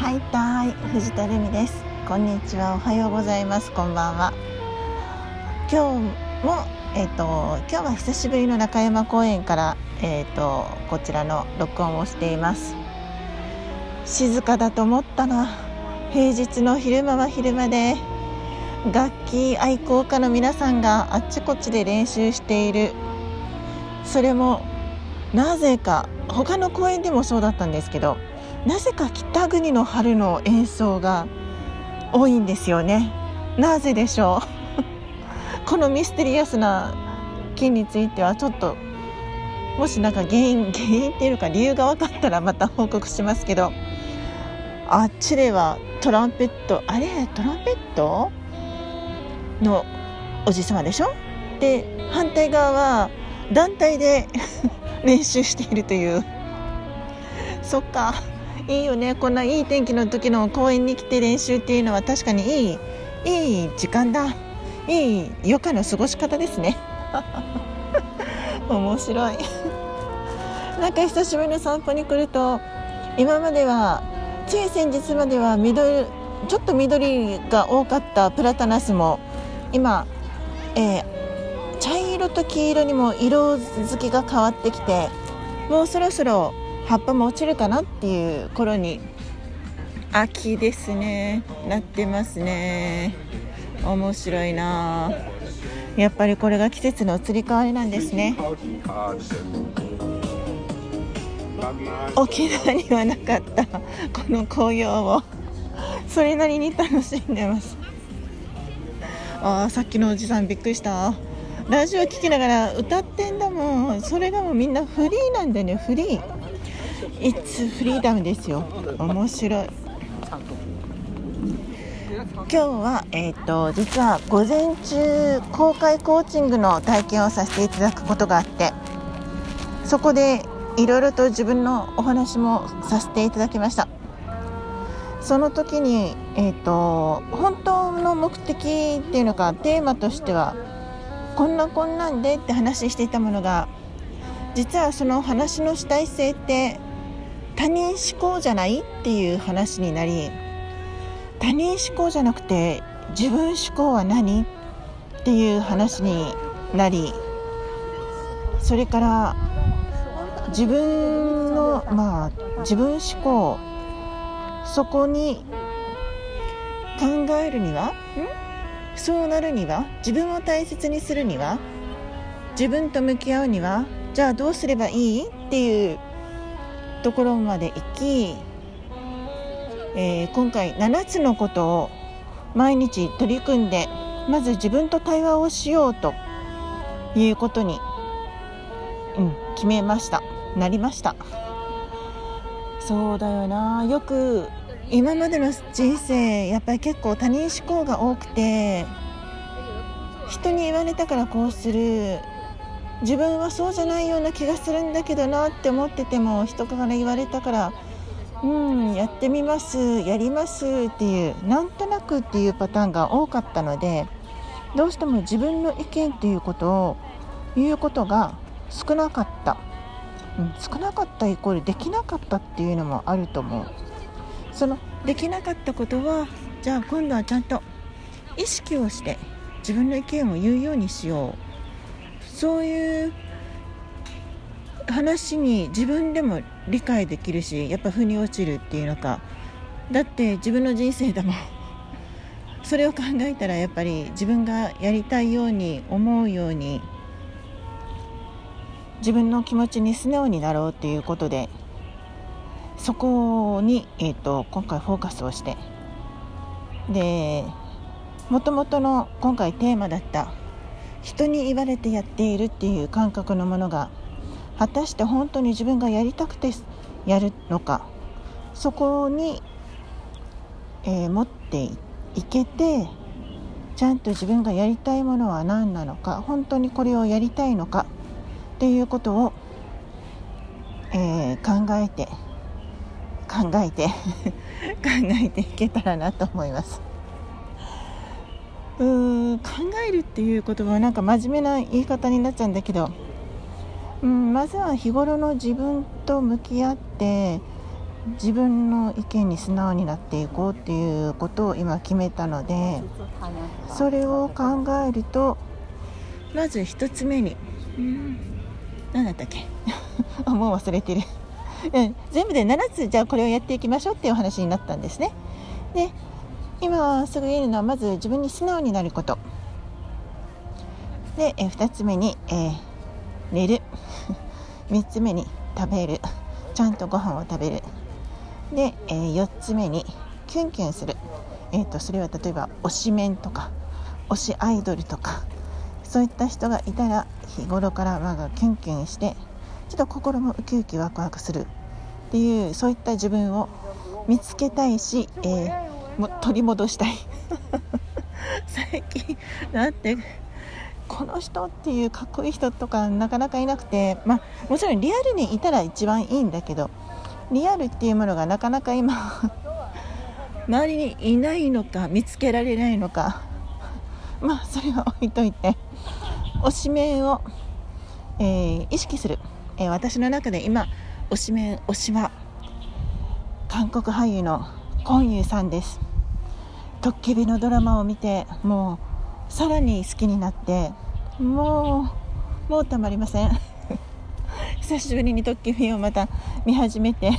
はいたい藤田留美です。こんにちは。おはようございます。こんばんは。今日もえっ、ー、と今日は久しぶりの中山公園からえっ、ー、とこちらの録音をしています。静かだと思ったな。平日の昼間は昼間で楽器愛好家の皆さんがあっちこっちで練習している。それもなぜか他の公園でもそうだったんですけどなぜか北国の春の演奏が多いんですよね。なぜでしょう？このミステリアスな件についてはちょっともしなんか原因原因っていうか理由が分かったらまた報告しますけど。あっちではトランペットあれ？トランペット？のおじ様でしょ？で反対側は団体で 練習しているという。そっか。いいよね。こんないい天気の時の公園に来て練習っていうのは確かにいいいい時間だ。いい余暇の過ごし方ですね。面白い。なんか久しぶりの散歩に来ると今まではつい先日までは緑ちょっと緑が多かったプラタナスも今、えー、茶色と黄色にも色づきが変わってきてもうそろそろ葉っぱも落ちるかなっていう頃に秋ですね。なってますね。面白いな。やっぱりこれが季節の移り変わりなんですね。沖縄にはなかった。この紅葉を。それなりに楽しんでます。ああさっきのおじさんびっくりした。ラジオ聴きながら歌ってんだもん。それがもうみんなフリーなんだよねフリー。It's フリーダムですよ。面白い。今日は、えーと、実は午前中公開コーチングの体験をさせていただくことがあってそこでいろいろと自分のお話もさせていただきました。その時に、えーと、本当の目的っていうのかテーマとしてはこんなこんなんでって話していたものが実はその話の主体性って他人思考じゃない？っていう話になり他人思考じゃなくて自分思考は何？っていう話になりそれから自分のまあ自分思考そこに考えるには？そうなるには？自分を大切にするには？自分と向き合うには？じゃあどうすればいい？っていうところまで行き、えー、今回7つのことを毎日取り組んでまず自分と対話をしようということに、うん、決めました。なりました。そうだよな。よく今までの人生やっぱり結構他人思考が多くて人に言われたからこうする。自分はそうじゃないような気がするんだけどなって思ってても人から言われたからうんやってみますやりますっていうなんとなくっていうパターンが多かったのでどうしても自分の意見っていうことを言うことが少なかった、うん、少なかったイコールできなかったっていうのもあると思う。そのできなかったことはじゃあ今度はちゃんと意識をして自分の意見を言うようにしよう。そういう話に自分でも理解できるしやっぱ腑に落ちるっていうのか。だって自分の人生でもんそれを考えたらやっぱり自分がやりたいように思うように自分の気持ちに素直になろうっていうことでそこに、えーと、今回フォーカスをして。でもともとの今回テーマだった人に言われてやっているっていう感覚のものが果たして本当に自分がやりたくてやるのかそこに、えー、持っていけてちゃんと自分がやりたいものは何なのか本当にこれをやりたいのかっていうことを、えー、考えて考えて 考えていけたらなと思います。うーん考えるっていう言葉はなんか真面目な言い方になっちゃうんだけど、うん、まずは日頃の自分と向き合って自分の意見に素直になっていこうっていうことを今決めたのでそれを考えるとまず1つ目に何だったっけ？もう忘れてる。全部で7つじゃあこれをやっていきましょうっていうお話になったんですね。で今すぐ言えるのはまず自分に素直になること。で、え2つ目に、えー、寝る。3つ目に食べる。ちゃんとご飯を食べる。で、えー、4つ目にキュンキュンする、えーと、それは例えば推しメンとか推しアイドルとかそういった人がいたら日頃から我がキュンキュンしてちょっと心もウキウキワクワクするっていうそういった自分を見つけたいし、えー、も取り戻したい。最近だってこの人っていうかっこいい人とかなかなかいなくて、まあ、もちろんリアルにいたら一番いいんだけどリアルっていうものがなかなか今 周りにいないのか見つけられないのか。まあそれは置いといて推しメンを、えー、意識する、えー、私の中で今推しメン推しは韓国俳優のコンユさんです。トッケビのドラマを見てもうさらに好きになってもうもうたまりません。久しぶりに「トッキビ」をまた見始めて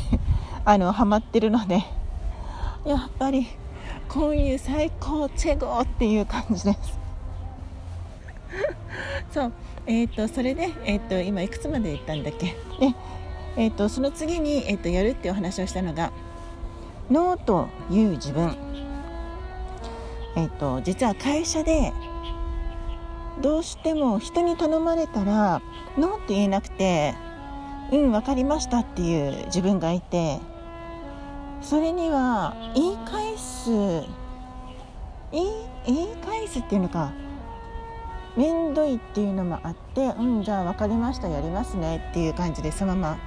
あのハマってるのでやっぱり今夜最高チェゴっていう感じです。そうえっ、ー、とそれで、えーと、今いくつまで行ったんだっけ？で、えーと、その次に、えーとやるっていうお話をしたのが「ノーという自分」えっと、実は会社でどうしても人に頼まれたらノーって言えなくてうん分かりましたっていう自分がいてそれには言い返す言い言い返すっていうのか面倒いっていうのもあってうんじゃあ分かりましたやりますねっていう感じでそのまま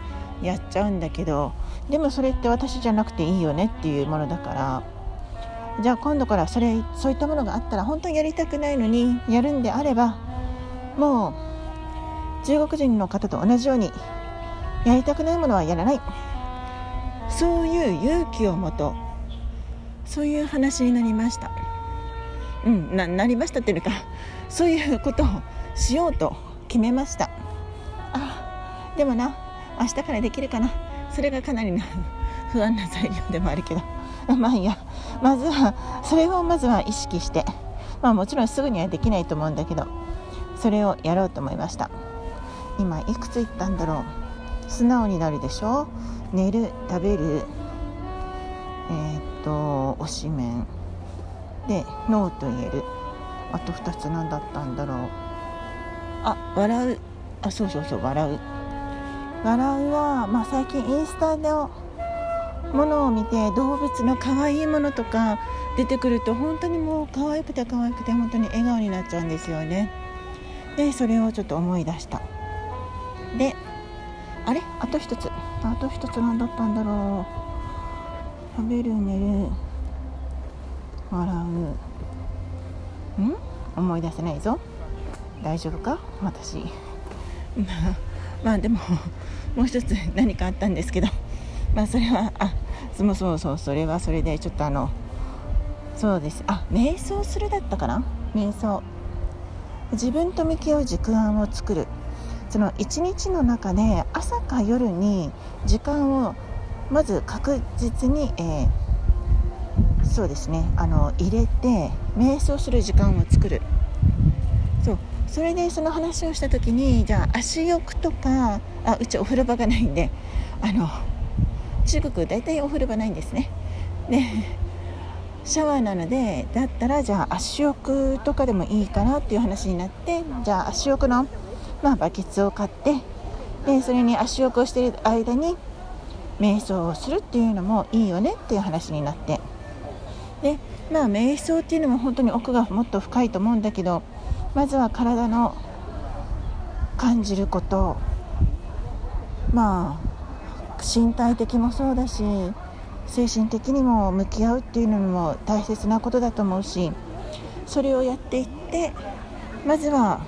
やっちゃうんだけどでもそれって私じゃなくていいよねっていうものだからじゃあ今度からそれそういったものがあったら本当にやりたくないのにやるんであればもう中国人の方と同じようにやりたくないものはやらない。そういう勇気をもとそういう話になりました。うんななりましたっていうかそういうことをしようと決めました。あでもな明日からできるかな？それがかなりな 不安な材料でもあるけど。まあいいや。まずはそれをまずは意識して。まあもちろんすぐにはできないと思うんだけど。それをやろうと思いました。今いくつ言ったんだろう？素直になるでしょ？寝る食べるえー、っとおしめん。でノーと言える。あと2つ何だったんだろう？あ笑う。あそうそうそう笑う。笑うは、まあ、最近インスタでものを見て動物の可愛いものとか出てくると本当にもう可愛くて可愛くて本当に笑顔になっちゃうんですよね。でそれをちょっと思い出した。であれ？あと一つ。あと一つ何だったんだろう。食べる寝る。笑う。ん？思い出せないぞ。大丈夫か？私。まあでも もう一つ 何かあったんですけど。まあそれはあそうそうそうそれはそれでちょっとあのそうです。あ瞑想するだったかな？瞑想。自分と向き合う時間を作る。その一日の中で朝か夜に時間をまず確実に、えー、そうですね。あの入れて瞑想する時間を作る。それでその話をした時にじゃあ足浴とかあうちお風呂場がないんであの中国大体お風呂場ないんですね。でシャワーなのでだったらじゃあ足浴とかでもいいかなっていう話になってじゃあ足浴の、まあ、バケツを買ってでそれに足浴をしている間に瞑想をするっていうのもいいよねっていう話になって。でまあ瞑想っていうのも本当に奥がもっと深いと思うんだけどまずは体の感じること。まあ身体的もそうだし精神的にも向き合うっていうのも大切なことだと思うしそれをやっていってまずは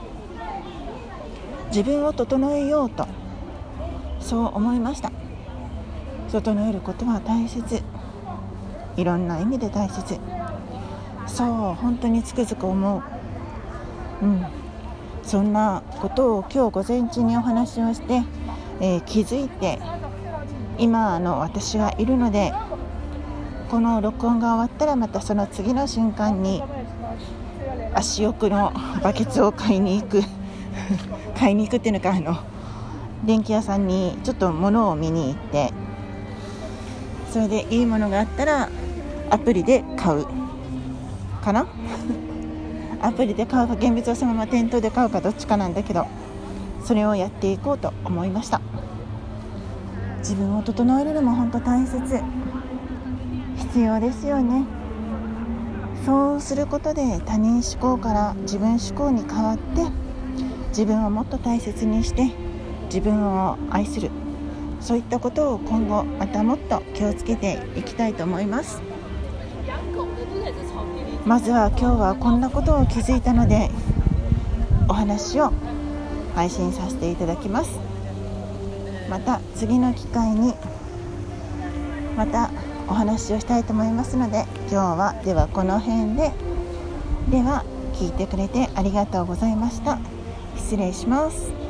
自分を整えようとそう思いました。整えることは大切。いろんな意味で大切。そう本当につくづく思う。うん。そんなことを今日午前中にお話をして、えー、気づいて今の私がいるのでこの録音が終わったらまたその次の瞬間に足奥のバケツを買いに行く 買いに行くっていうのかあの電気屋さんにちょっと物を見に行ってそれでいいものがあったらアプリで買うかな？アプリで買うか現物をそのまま店頭で買うかどっちかなんだけどそれをやっていこうと思いました。自分を整えるのも本当大切。必要ですよね。そうすることで他人思考から自分思考に変わって自分をもっと大切にして自分を愛する。そういったことを今後またもっと気をつけていきたいと思います。まずは今日はこんなことを気づいたのでお話を配信させていただきます。また次の機会にまたお話をしたいと思いますので今日はではこの辺で。では聞いてくれてありがとうございました。失礼します。